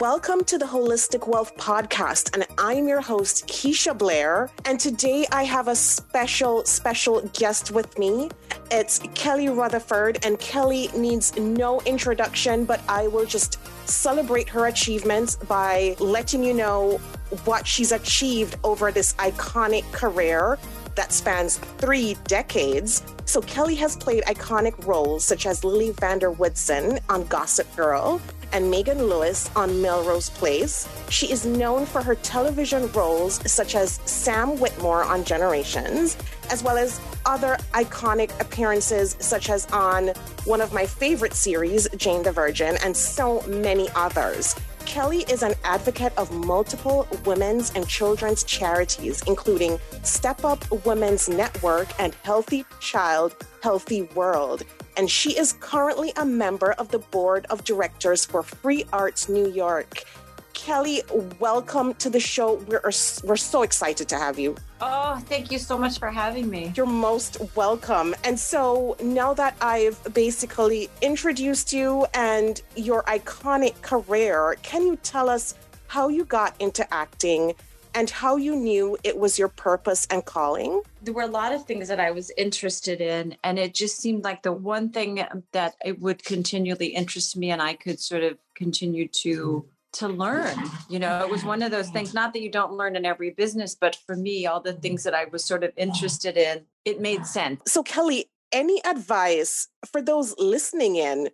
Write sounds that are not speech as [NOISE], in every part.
Welcome to the Holistic Wealth Podcast, and I'm your host, Keisha Blair. And today I have a special, special guest with me. It's Kelly Rutherford, and Kelly needs no introduction, but I will just celebrate her achievements by letting you know what she's achieved over this iconic career that spans three decades. So Kelly has played iconic roles such as Lily Vander Woodsen on Gossip Girl, and Megan Lewis on Melrose Place. She is known for her television roles such as Sam Whitmore on Generations, as well as other iconic appearances such as on one of my favorite series, Jane the Virgin, and so many others. Kelly is an advocate of multiple women's and children's charities, including Step Up Women's Network and Healthy Child, Healthy World and she is currently a member of the board of directors for Free Arts New York. Kelly, welcome to the show. We're, we're so excited to have you. Oh, thank you so much for having me. You're most welcome. And so now that I've basically introduced you and your iconic career, can you tell us how you got into acting and how you knew it was your purpose and calling? There were a lot of things that I was interested in, and it just seemed like the one thing that it would continually interest me, and I could sort of continue to to learn. You know, it was one of those things. Not that you don't learn in every business, but for me, all the things that I was sort of interested in, it made sense. So, Kelly, any advice for those listening in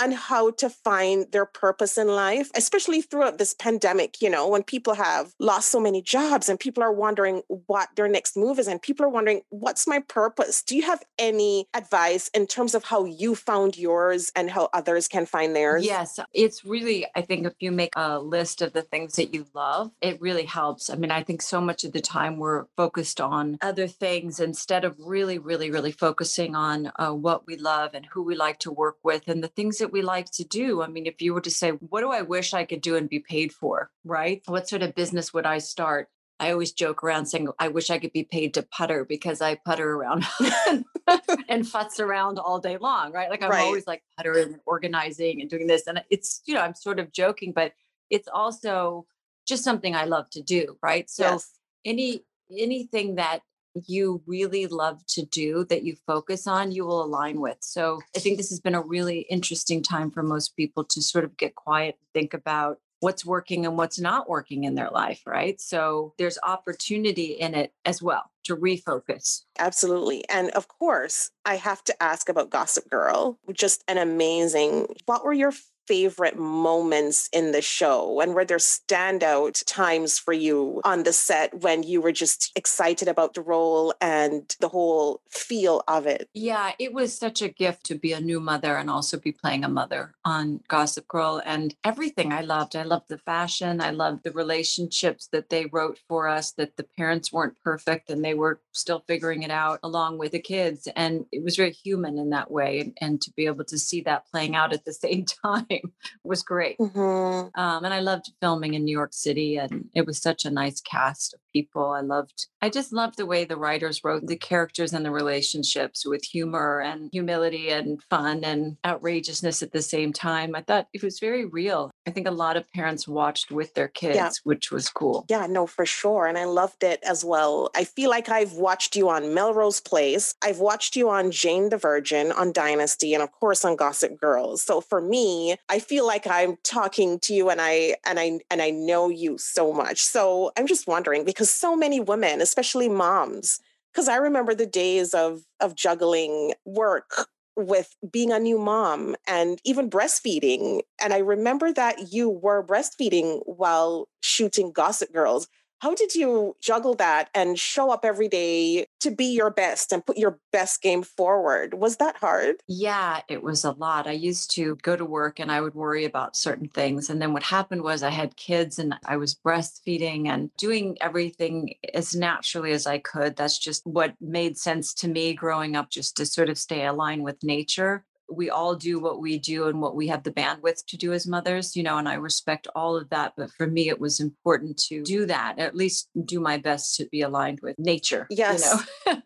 on how to find their purpose in life, especially throughout this pandemic, you know, when people have lost so many jobs and people are wondering what their next move is and people are wondering, what's my purpose? Do you have any advice in terms of how you found yours and how others can find theirs? Yes, it's really, I think if you make a list of the things that you love, it really helps. I mean, I think so much of the time we're focused on other things instead of really, really, really focusing on uh, what we love and who we like to work with and the things that that we like to do. I mean, if you were to say, what do I wish I could do and be paid for, right? What sort of business would I start? I always joke around saying, I wish I could be paid to putter because I putter around [LAUGHS] and futz around all day long, right? Like I'm right. always like puttering and organizing and doing this. And it's, you know, I'm sort of joking, but it's also just something I love to do, right? So yes. any anything that you really love to do that you focus on, you will align with. So I think this has been a really interesting time for most people to sort of get quiet, and think about what's working and what's not working in their life, right? So there's opportunity in it as well to refocus. Absolutely. And of course, I have to ask about Gossip Girl, just an amazing. What were your favorite moments in the show and were there standout times for you on the set when you were just excited about the role and the whole feel of it? Yeah, it was such a gift to be a new mother and also be playing a mother on Gossip Girl and everything I loved. I loved the fashion, I loved the relationships that they wrote for us, that the parents weren't perfect and they were still figuring it out along with the kids. And it was very human in that way. And, to be able to see that playing out at the same [LAUGHS] time [LAUGHS] was great. Mm-hmm. Um, and I loved filming in New York City, and it was such a nice cast of people. I loved, I just loved the way the writers wrote the characters and the relationships with humor and humility and fun and outrageousness at the same time. I thought it was very real. I think a lot of parents watched with their kids, yeah. which was cool. Yeah, no, for sure. And I loved it as well. I feel like I've watched you on Melrose Place. I've watched you on Jane the Virgin, on Dynasty, and of course on Gossip Girls. So for me, I feel like I'm talking to you and I and I and I know you so much. So I'm just wondering because so many women, especially moms, because I remember the days of of juggling work with being a new mom and even breastfeeding. And I remember that you were breastfeeding while shooting Gossip Girls. How did you juggle that and show up every day to be your best and put your best game forward? Was that hard? Yeah, it was a lot. I used to go to work and I would worry about certain things. And then what happened was I had kids and I was breastfeeding and doing everything as naturally as I could. That's just what made sense to me growing up, just to sort of stay aligned with nature we all do what we do and what we have the bandwidth to do as mothers, you know, and I respect all of that. But for me, it was important to do that, at least do my best to be aligned with nature. Yes. You know?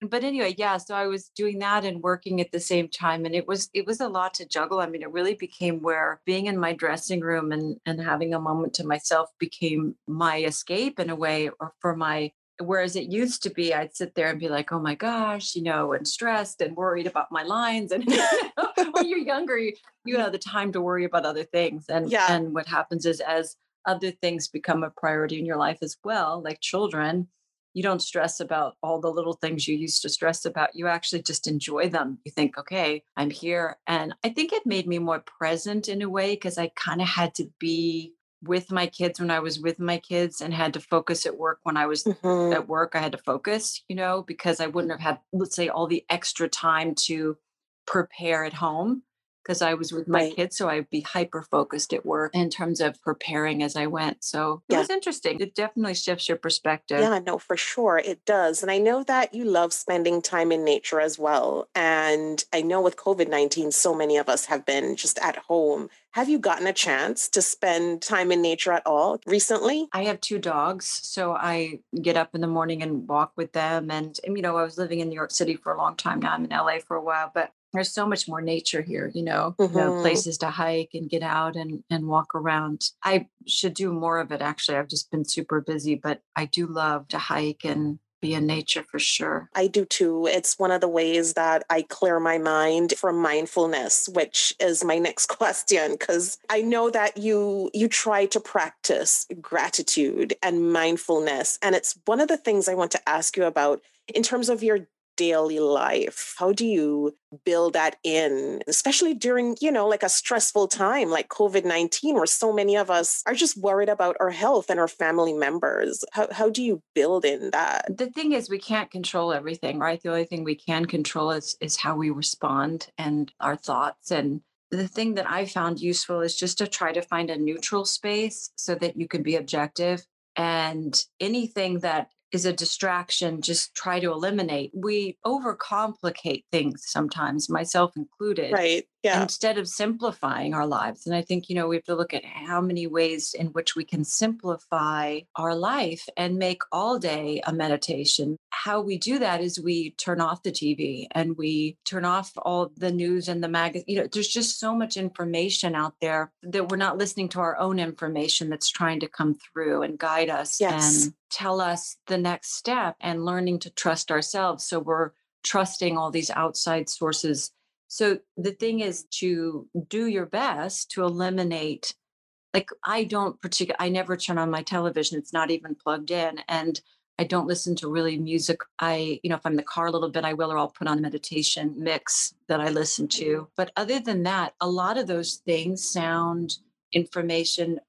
[LAUGHS] but anyway, yeah. So I was doing that and working at the same time. And it was it was a lot to juggle. I mean, it really became where being in my dressing room and and having a moment to myself became my escape in a way or for my Whereas it used to be, I'd sit there and be like, oh my gosh, you know, and stressed and worried about my lines. And you [LAUGHS] know, when you're younger, you, you have the time to worry about other things. And, yeah. and what happens is as other things become a priority in your life as well, like children, you don't stress about all the little things you used to stress about. You actually just enjoy them. You think, okay, I'm here. And I think it made me more present in a way because I kind of had to be with my kids when I was with my kids and had to focus at work when I was Mhm. at work. I had to focus, you know, because I wouldn't have had, let's say, all the extra time to prepare at home because I was with my Right. kids. So I'd be hyper focused at work in terms of preparing as I went. So it Yeah. was interesting. It definitely shifts your perspective. Yeah, no, for sure it does. And I know that you love spending time in nature as well. And I know with COVID 19, so many of us have been just at home. Have you gotten a chance to spend time in nature at all recently? I have two dogs, so I get up in the morning and walk with them. And, you know, I was living in New York City for a long time now. I'm in LA for a while, but there's so much more nature here, you know, you know, Mhm. places to hike and get out and and walk around. I should do more of it actually. I've just been super busy, but I do love to hike and be in nature for sure. I do too. It's one of the ways that I clear my mind from mindfulness, which is my [LAUGHS] next question because I know that you you try to practice gratitude and mindfulness and it's one of the things I want to ask you about in terms of your daily life. How do you build that in, especially during, you know, like a stressful time like COVID-19 where so many of us are just worried about our health and our family members. How how do you build in that? The thing is we can't control everything, right? The only thing we can control is is how we respond and our thoughts and the thing that I found useful is just to try to find a neutral space so that you can be objective and anything that is a distraction just try to eliminate we overcomplicate things sometimes myself included Right. Yeah. instead of simplifying our lives. And I think, you know, we have to look at how many ways in which we can simplify our life and make all day a meditation. How we do that is we turn off the TV and we turn off all the news and the magazine. You know, there's just so much information out there that we're not listening to our own information that's trying to come through and guide us Yes. and tell us the next step and learning to trust ourselves. So we're trusting all these outside sources so the thing is to do your best to eliminate like I don't particular I never turn on my television. It's not even plugged in and I don't listen to really music. I, you know, if I'm in the car a little bit, I will, or I'll put on a meditation mix that I listen mm-hmm. to. But other than that, a lot of those things, sound, information,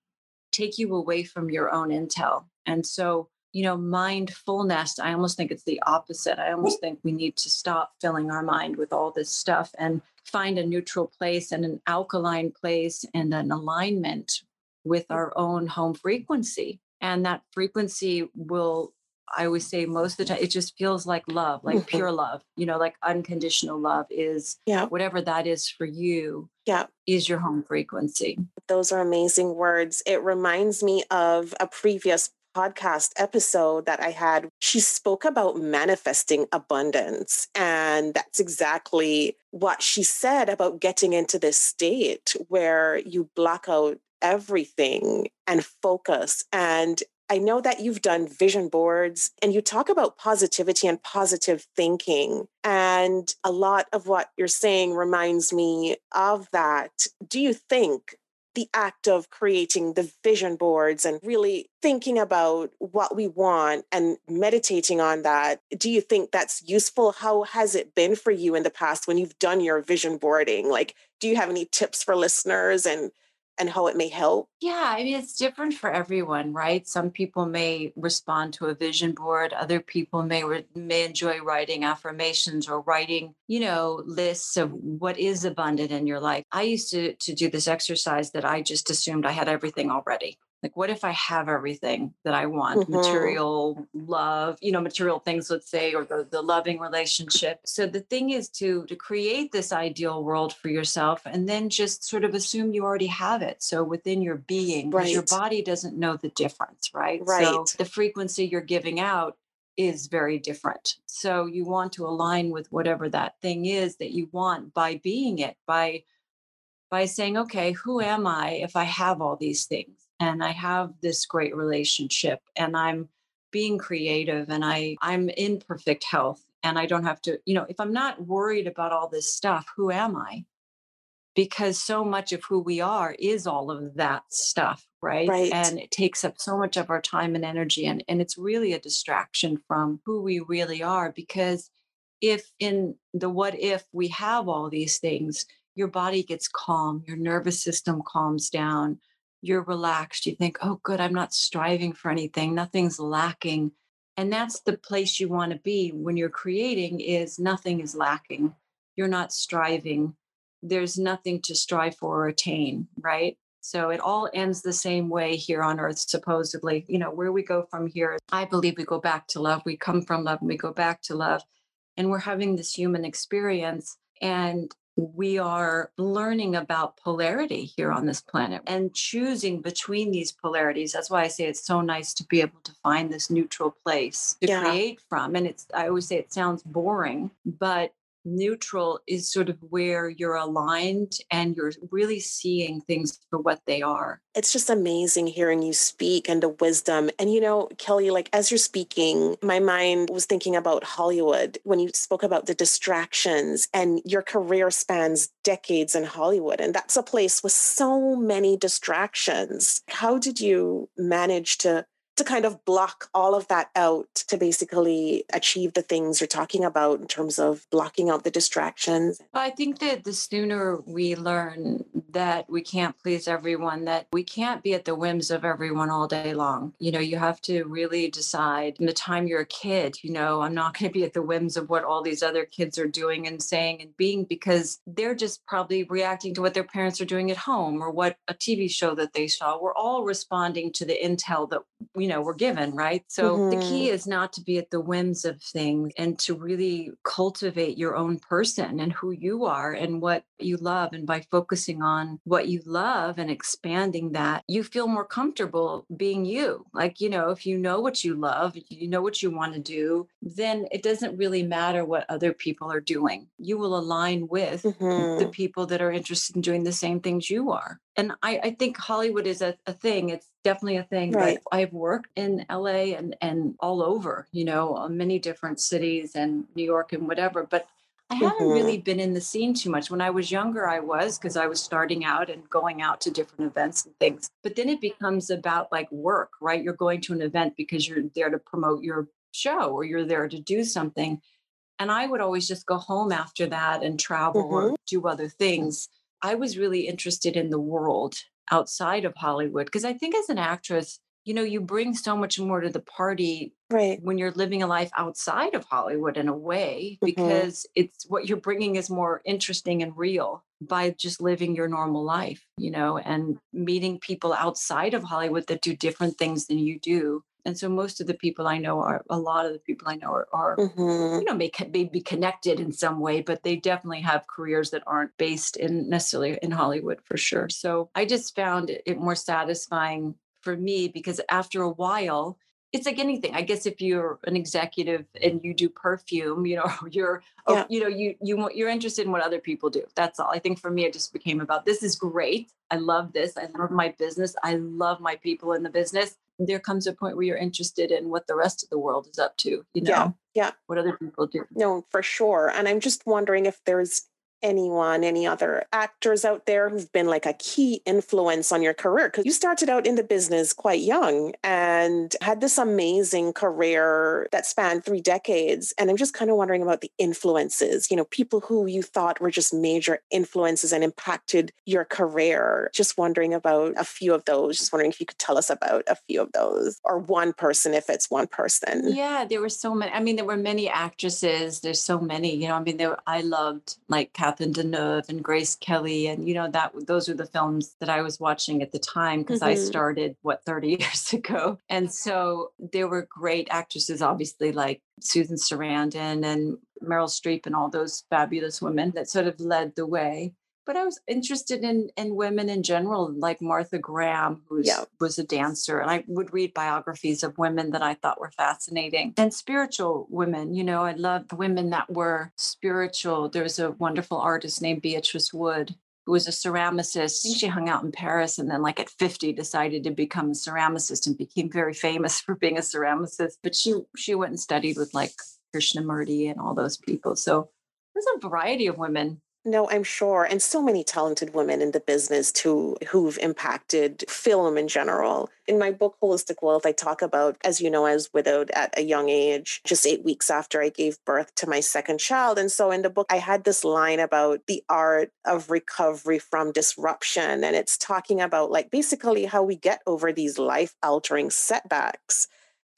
take you away from your own intel. And so you know, mindfulness, I almost think it's the opposite. I almost think we need to stop filling our mind with all this stuff and find a neutral place and an alkaline place and an alignment with our own home frequency. And that frequency will, I always say most of the time, it just feels like love, like Mhm. pure love, you know, like unconditional love is Yeah. whatever that is for you Yeah. is your home frequency. Those are amazing words. It reminds me of a previous podcast episode that I had. She spoke about manifesting abundance. And that's exactly what she said about getting into this state where you block out everything and focus. And I know that you've done vision boards and you talk about positivity and positive thinking. And a lot of what you're saying reminds me of that. Do you think the act of creating the vision boards and really thinking about what we want and meditating on that, do you think that's useful? How has it been for you in the past when you've done your vision boarding? Like, do you have any tips for listeners and and how it may help? Yeah, I mean, it's different for everyone, right? Some people may respond to a vision board. Other people may re- may enjoy writing affirmations or writing, you know, lists of what is abundant in your life. I used to to do this exercise that I just assumed I had everything already like what if i have everything that i want mm-hmm. material love you know material things let's say or the, the loving relationship so the thing is to to create this ideal world for yourself and then just sort of assume you already have it so within your being because right. your body doesn't know the difference right right so the frequency you're giving out is very different. So you want to align with whatever that thing is that you want by being it, by by saying, okay, who am I if I have all these things? And I have this great relationship and I'm being creative and I I'm in perfect health and I don't have to, you know, if I'm not worried about all this stuff, who am I? Because so much of who we are is all of that stuff, right? right. And it takes up so much of our time and energy and and it's really a distraction from who we really are because if in the what if we have all these things, your body gets calm, your nervous system calms down, you're relaxed. You think, oh, good, I'm not striving for anything, nothing's lacking. And that's the place you want to be when you're creating is nothing is lacking. You're not striving. There's nothing to strive for or attain, right? So it all ends the same way here on earth, supposedly. You know, where we go from here, I believe we go back to love. We come from love and we go back to love. And we're having this human experience. And we are learning about polarity here on this planet and choosing between these polarities. That's why I say it's so nice to be able to find this neutral place to yeah. create from. And it's, I always say it sounds boring, but neutral is sort of where you're aligned and you're really seeing things for what they are. It's just amazing hearing you speak and the wisdom. And you know, Kelly, like as you're speaking, my mind was thinking about Hollywood when you spoke about the distractions and your career spans decades in Hollywood. And that's a place with so many distractions. How did you manage to to kind of block all of that out to basically achieve the things you're talking about in terms of blocking out the distractions? I think that the sooner we learn that we can't please everyone, that we can't be at the whims of everyone all day long. You know, you have to really decide in the time you're a kid, you know, I'm not going to be at the whims of what all these other kids are doing and saying and being because they're just probably reacting to what their parents are doing at home or what a TV show that they saw. We're all responding to the intel that you know we're given right so mm-hmm. the key mm-hmm. is not to be at the whims of things and to really cultivate your own person and who you are and what you love and by focusing on what you love and expanding that you feel more comfortable being you like you know if you know what you love you know what you want to do then it doesn't really matter what other people are doing you will align with mm-hmm. the people that are interested in doing the same things you are and I, I think Hollywood is a, a thing. It's definitely a thing. Right. I've worked in LA and and all over, you know, uh, many different cities and New York and whatever. But I haven't mm-hmm. really been in the scene too much. When I was younger, I was because I was starting out and going out to different events and things. But then it becomes about like work, right? You're going to an event because you're there to promote your show or you're there to do something. And I would always just go home after that and travel mm-hmm. or do other things. I was really interested in the world outside of Hollywood because I think as an actress, you know, you bring so much more to the party right. when you're living a life outside of Hollywood in a way, mm-hmm. because it's what you're bringing is more interesting and real by just living your normal life, you know, and meeting people outside of Hollywood that do different things than you do and so most of the people I know are a lot of the people I know are, are mm-hmm. you know may, may be connected in some way, but they definitely have careers that aren't based in necessarily in Hollywood for sure. So I just found it more satisfying for me because after a while it's like anything. I guess if you're an executive and you do perfume you know [LAUGHS] you're yeah. you know you you you're interested in what other people do. That's all. I think for me it just became about this is great. I love this. I love my business. I love my people in the business there comes a point where you're interested in what the rest of the world is up to, you know? Yeah. Yeah. What other people do. No, for sure. And I'm just wondering if there's anyone, any other actors out there who've been like a key influence on your career? Because you started out in the business quite young and had this amazing career that spanned three decades. And I'm just kind of wondering about the influences, you know, people who you thought were just major influences and impacted your career. Just wondering about a few of those. Just wondering if you could tell us about a few of those or one person if it's one person. Yeah, there were so many. I mean, there were many actresses. There's so many, you know, I mean, there, I loved like Deneuve and Grace Kelly. And, you know, that those are the films that I was watching at the time because mm-hmm. I started, what, 30 [LAUGHS] years ago. And so there were great actresses, obviously, like Susan Sarandon and Meryl Streep and all those fabulous women that sort of led the way but I was interested in in women in general, like Martha Graham, who yeah. was a dancer, and I would read biographies of women that I thought were fascinating, and spiritual women. You know, I loved women that were spiritual. There was a wonderful artist named Beatrice Wood. Who was a ceramicist? I think she hung out in Paris and then, like at 50, decided to become a ceramicist and became very famous [LAUGHS] for being a ceramicist. But she she went and studied with like Krishnamurti and all those people. So there's a variety of women no, I'm sure. And so many talented women in the business too who've impacted film in general. In my book, Holistic Wealth, I talk about, as you know, I was widowed at a young age, just eight weeks after I gave birth to my second child. And so in the book, I had this line about the art of recovery from disruption. And it's talking about like basically how we get over these life altering setbacks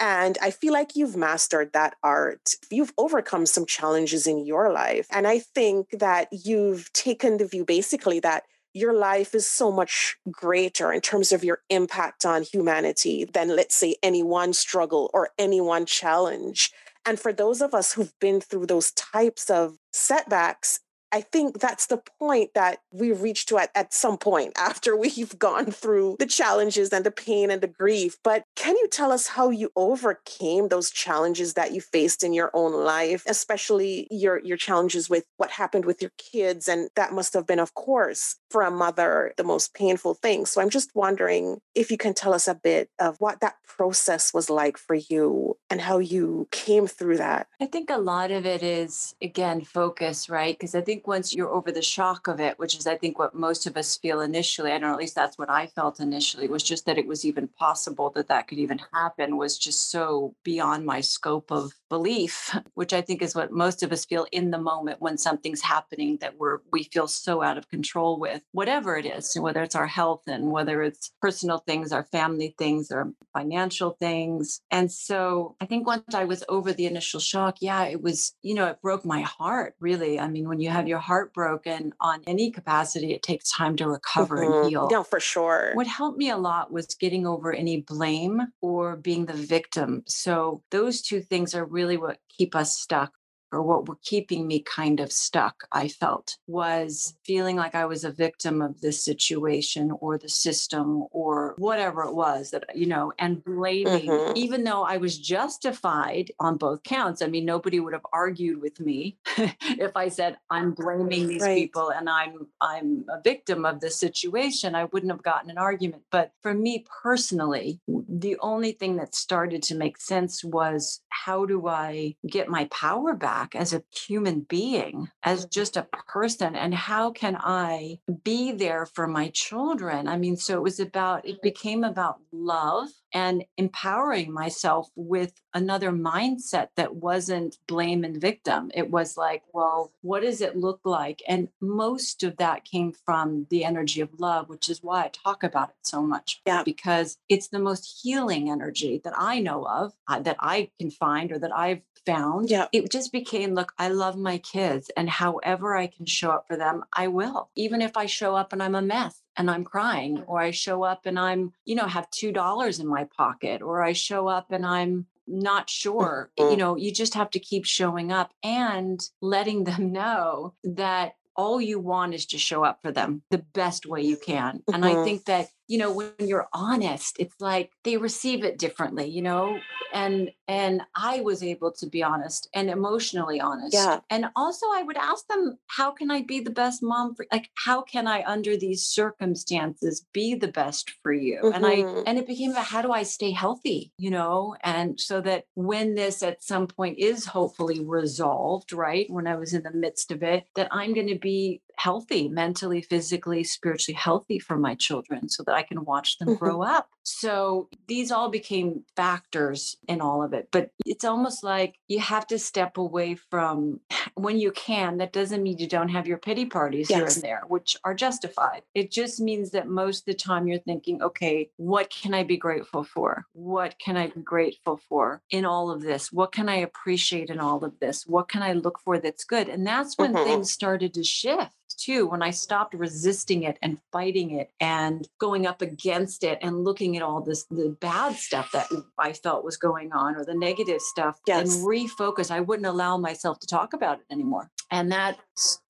and I feel like you've mastered that art. You've overcome some challenges in your life. And I think that you've taken the view basically that your life is so much greater in terms of your impact on humanity than, let's say, any one struggle or any one challenge. And for those of us who've been through those types of setbacks, I think that's the point that we reach to at, at some point [LAUGHS] after we've gone through the challenges and the pain and the grief. But can you tell us how you overcame those challenges that you faced in your own life, especially your, your challenges with what happened with your kids? And that must have been, of course, for a mother, the most painful thing. So I'm just wondering if you can tell us a bit of what that process was like for you and how you came through that. I think a lot of it is, again, focus, right? Because I think think once you're over the shock of it, which is I think what most of us feel initially, I don't know, at least that's what I felt initially, was just that it was even possible that that could even happen was just so beyond my scope of belief, [LAUGHS] which I think is what most of us feel in the moment when something's happening that we're we feel so out of control with, whatever it is, whether it's our health and whether it's personal things, our family things, or financial things. And so I think once I was over the initial shock, yeah, it was, you know, it broke my heart, really. I mean, when you have your heart broken on any capacity, it takes time to recover mm-hmm. and heal. No, for sure. What helped me a lot was getting over any blame or being the victim. So those two things are really what keep us stuck or what were keeping me kind of stuck, I felt, was feeling like I was a victim of this situation or the system or whatever it was that, you know, and blaming, mm-hmm. even though I was justified on both counts. I mean, nobody would have argued with me [LAUGHS] if I said I'm blaming these right. people and I'm I'm a victim of this situation. I wouldn't have gotten an argument. But for me personally, the only thing that started to make sense was how do I get my power back? Back as a human being, as mm-hmm. just a person, and how can I be there for my children? I mean, so it was about, it became about love and empowering myself with another mindset that wasn't blame and victim. It was like, well, what does it look like? And most of that came from the energy of love, which is why I talk about it so much. Yeah. Because it's the most healing energy that I know of, uh, that I can find or that I've found. Yeah. It just became look, I love my kids, and however I can show up for them, I will. Even if I show up and I'm a mess and I'm crying, or I show up and I'm, you know, have $2 in my pocket, or I show up and I'm not sure. You mm-hmm. know, you just have to keep showing up and letting them [LAUGHS] know that all you want is to show up for them the best way you can. And I mm-hmm. think that you know, when you're honest, it's like they receive it differently, you know? And and I was able to be honest and emotionally honest. Yeah. And also I would ask them, how can I be the best mom for like how can I under these circumstances be the best for you? Mm-hmm. And I mm-hmm. and it became about how do I stay healthy, you know? And so that when this at some point is hopefully resolved, right? When I was in the midst of it, that I'm going to be healthy, mentally, physically, spiritually healthy for my children so that I can watch them mm-hmm. grow up. So these all became factors in all of it. But it's almost like you have to step away from [SIGHS] when you can. That doesn't mean you don't have your pity parties yes. here and there, which are justified. It just means that most of the time you're thinking, okay, what can I be grateful for? What can I be grateful for in all of this? What can I appreciate in all of this? What can I look for that's good? And that's when mm-hmm. things started to shift too when I stopped resisting it and fighting it and going up against it and looking at all this the bad stuff that I felt was going on or the negative stuff yes. and refocus. I wouldn't allow myself to talk about it anymore. And that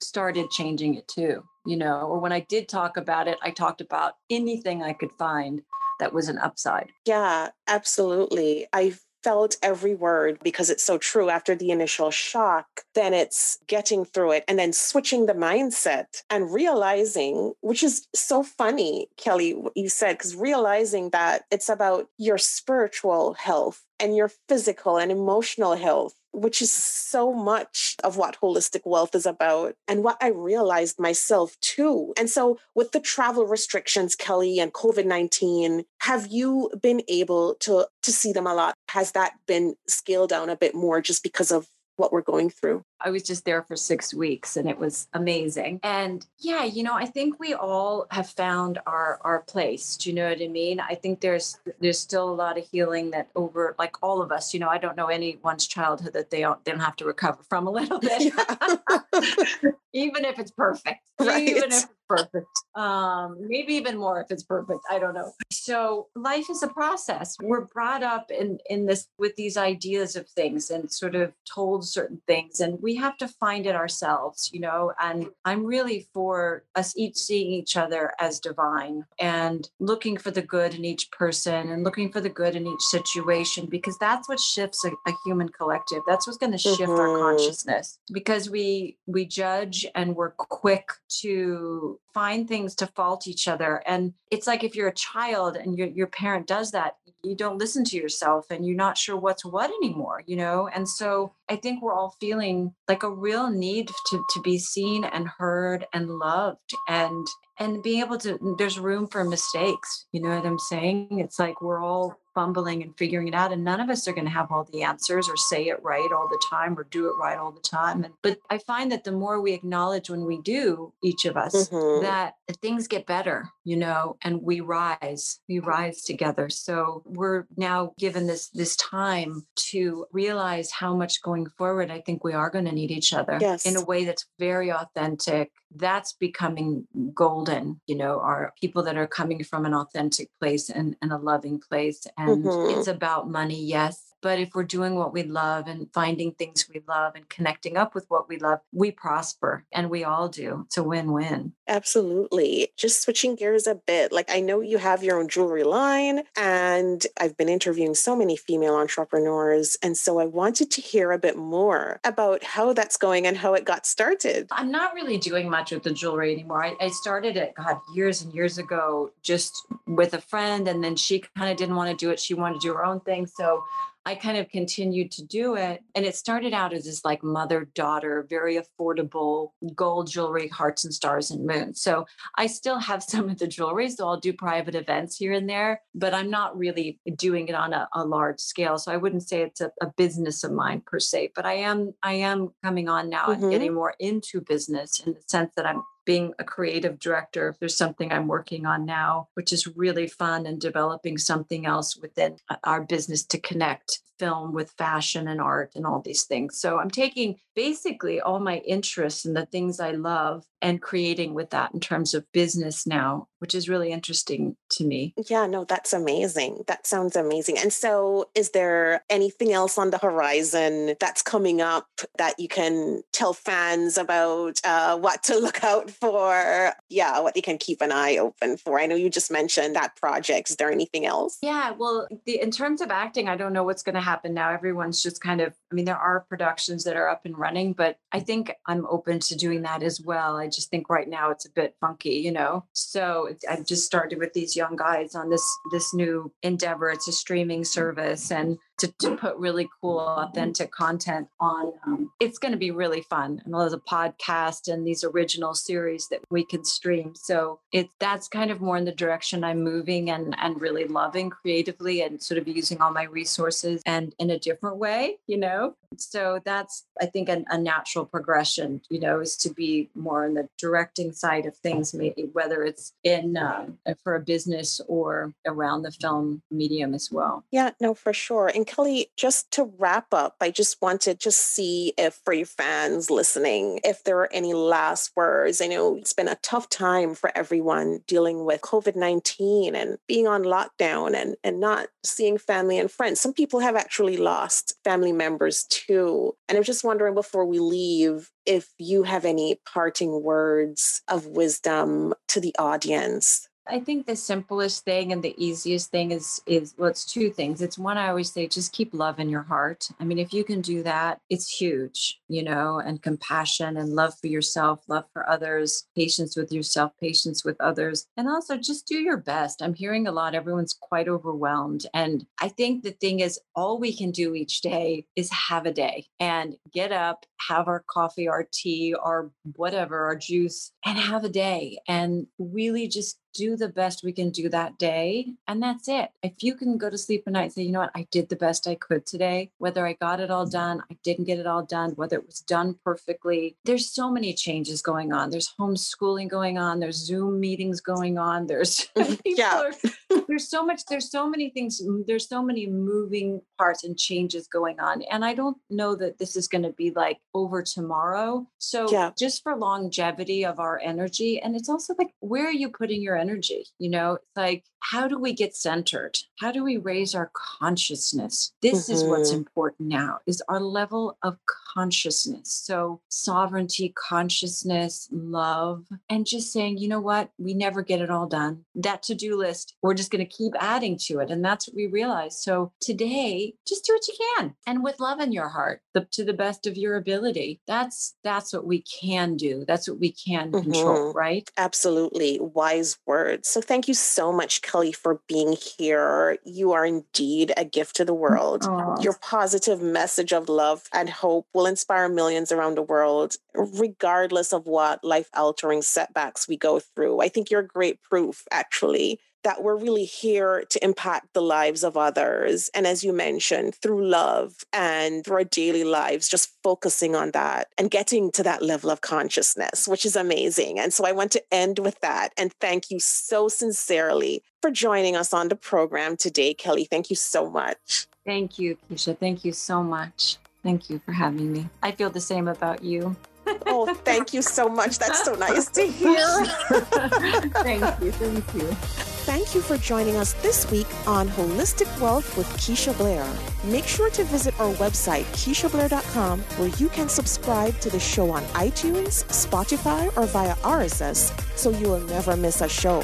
started changing it too, you know, or when I did talk about it, I talked about anything I could find that was an upside. Yeah, absolutely. I felt every word because it's so true after the initial shock then it's getting through it and then switching the mindset and realizing which is so funny kelly what you said because realizing that it's about your spiritual health and your physical and emotional health which is so much of what holistic wealth is about and what I realized myself too. And so, with the travel restrictions, Kelly, and COVID 19, have you been able to, to see them a lot? Has that been scaled down a bit more just because of what we're going through. I was just there for six weeks and it was amazing. And yeah, you know, I think we all have found our our place. Do you know what I mean? I think there's there's still a lot of healing that over like all of us, you know, I don't know anyone's childhood that they don't they don't have to recover from a little bit. [LAUGHS] [LAUGHS] even if it's perfect. [LAUGHS] Right. Even if it's perfect. Um, maybe even more if it's perfect. I don't know. So life is a process. We're brought up in in this with these ideas of things and sort of told certain things, and we have to find it ourselves, you know. And I'm really for us each seeing each other as divine and looking for the good in each person and looking for the good in each situation because that's what shifts a, a human collective. That's what's going to shift mm-hmm. our consciousness because we we judge and we're quick to find things to fault each other. And it's like if you're a child and your, your parent does that, you don't listen to yourself and you're not sure what's what anymore, you know? And so I think we're all feeling like a real need to, to be seen and heard and loved and and being able to there's room for mistakes you know what i'm saying it's like we're all fumbling and figuring it out and none of us are going to have all the answers or say it right all the time or do it right all the time and, but i find that the more we acknowledge when we do each of us mm-hmm. that things get better you know and we rise we rise together so we're now given this this time to realize how much going forward i think we are going to need each other yes. in a way that's very authentic that's becoming golden you know are people that are coming from an authentic place and, and a loving place and mm-hmm. it's about money yes but if we're doing what we love and finding things we love and connecting up with what we love, we prosper and we all do. It's a win win. Absolutely. Just switching gears a bit. Like, I know you have your own jewelry line, and I've been interviewing so many female entrepreneurs. And so I wanted to hear a bit more about how that's going and how it got started. I'm not really doing much with the jewelry anymore. I, I started it, God, years and years ago, just with a friend. And then she kind of didn't want to do it. She wanted to do her own thing. So I kind of continued to do it. And it started out as this like mother daughter, very affordable gold jewelry, hearts and stars and moons. So I still have [LAUGHS] some of the jewelry. So I'll do private events here and there, but I'm not really doing it on a, a large scale. So I wouldn't say it's a, a, business of mine per se, but I am, I am coming on now mm-hmm. and getting more into business in the sense that I'm being a creative director, there's something I'm working on now, which is really fun and developing something else within uh, our business to connect film with fashion and art and all these things. So I'm taking basically all my interests and the things I love and creating with that in terms of business now, which is really interesting to me. Yeah, no, that's amazing. That sounds amazing. And so, is there anything else on the horizon that's coming up that you can tell fans about uh, what to [LAUGHS] look out for? Yeah, what they can keep an eye open for? I know you just mentioned that project. Is there anything else? Yeah, well, the, in terms of acting, I don't know what's going to happen now. Everyone's just kind of, I mean, there are productions that are up and running, but I think I'm open to doing that as well. I just think right now it's a bit funky, you know. So I've just started with these young guys on this this new endeavor. It's a streaming service, and to, to put really cool, authentic content on. Um, it's going to be really fun. And there's a podcast and these original series that we can stream. So it that's kind of more in the direction I'm moving and and really loving creatively and sort of using all my resources and in a different way, you know. So that's I think a, a natural progression, you know, is to be more in the directing side of things, maybe whether it's in um, for a business or around the film medium as well. Yeah, no, for sure. And Kelly, just to wrap up, I just want to just see if for your fans listening, if there are any last words. I know it's been a tough time for everyone dealing with COVID 19 and being on lockdown and, and not seeing family and friends. Some people have actually lost family members too. And I'm just wondering before we leave, if you have any parting words of wisdom to the audience I think the simplest thing and the easiest thing is is well, it's two things. It's one I always say, just keep love in your heart. I mean, if you can do that, it's huge, you know, and compassion and love for yourself, love for others, patience with yourself, patience with others, and also just do your best. I'm hearing a lot. Everyone's quite overwhelmed, and I think the thing is, all we can do each day is have a day and get up, have our coffee, our tea, our whatever, our juice, and have a day, and really just do the best we can do that day. And that's it. If you can go to sleep at night and say, you know what, I did the best I could today, whether I got it all mm-hmm. done, I didn't get it all done, whether it was done perfectly. There's so many changes going on. There's homeschooling going on, there's Zoom meetings going on, there's [LAUGHS] mm-hmm. yeah. Are, there's so much, there's so many things, there's so many moving parts and changes going on. And I don't know that this is going to be like over tomorrow. So yeah. just for longevity of our energy, and it's also like, where are you putting your energy. You know, it's like, how do we get centered? How do we raise our consciousness? This mm-hmm. is what's mm-hmm. important now is our level of consciousness. So sovereignty, consciousness, love, and just saying, you know what? We never get it all done. That to-do list, we're just going to keep adding to it. And that's what we realize. So today, just do what you can and with love in your heart, the, to the best of your ability. That's that's what we can do. That's what we can mm-hmm. control, right? Absolutely. Wise words words. So thank you so much, Kelly, for being here. You are indeed a gift to the world. Aww. Your positive message of love and hope will inspire millions around the world, regardless of what life altering setbacks we go through. I think you're great proof, actually, that we're really here to impact the lives of others. And as you mentioned, through love and through our daily lives, just focusing on that and getting to that level of consciousness, which is amazing. And so I want to end with that. And thank you so sincerely for joining us on the program today, Kelly. Thank you so much. Thank you, Keisha. Thank you so much. Thank you for having me. I feel the same about you. oh, thank you so much. That's so nice to [LAUGHS] hear. thank you. Thank you. Thank you for joining us this week on Holistic Wealth with Keisha Blair. Make sure to visit our website, KeishaBlair.com, where you can subscribe to the show on iTunes, Spotify, or via RSS so you will never miss a show.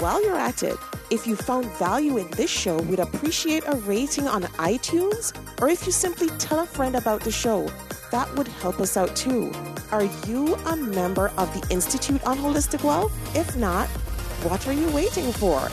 While you're at it, if you found value in this show, we'd appreciate a rating on iTunes, or if you simply tell a friend about the show, that would help us out too. Are you a member of the Institute on Holistic Wealth? If not, what are you waiting for?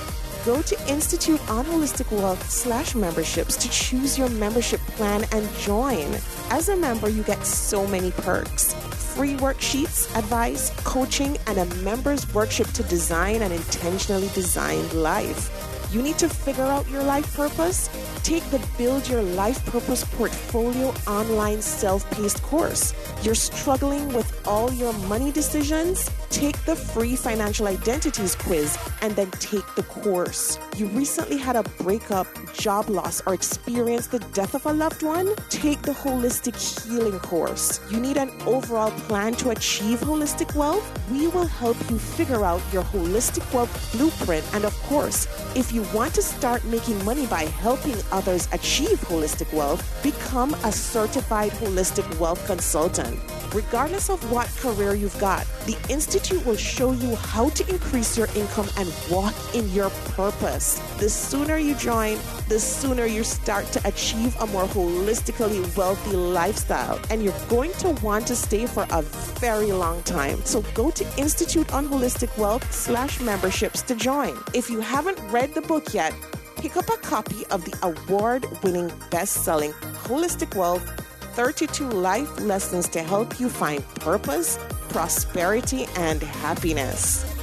Go to Institute on Holistic Wealth slash memberships to choose your membership plan and join. As a member, you get so many perks free worksheets, advice, coaching, and a member's workshop to design an intentionally designed life. You need to figure out your life purpose? Take the Build Your Life Purpose Portfolio online self paced course. You're struggling with all your money decisions? Take the free financial identities quiz and then take the course. You recently had a breakup, job loss, or experienced the death of a loved one? Take the holistic healing course. You need an overall plan to achieve holistic wealth? We will help you figure out your holistic wealth blueprint. And of course, if you want to start making money by helping others achieve holistic wealth, become a certified holistic wealth consultant. Regardless of what career you've got, the Institute will show you how to increase your income and walk in your purpose. The sooner you join, the sooner you start to achieve a more holistically wealthy lifestyle. And you're going to want to stay for a very long time. So go to Institute on Holistic Wealth slash memberships to join. If you haven't read the book yet, pick up a copy of the award winning best selling Holistic Wealth 32 life lessons to help you find purpose, prosperity, and happiness.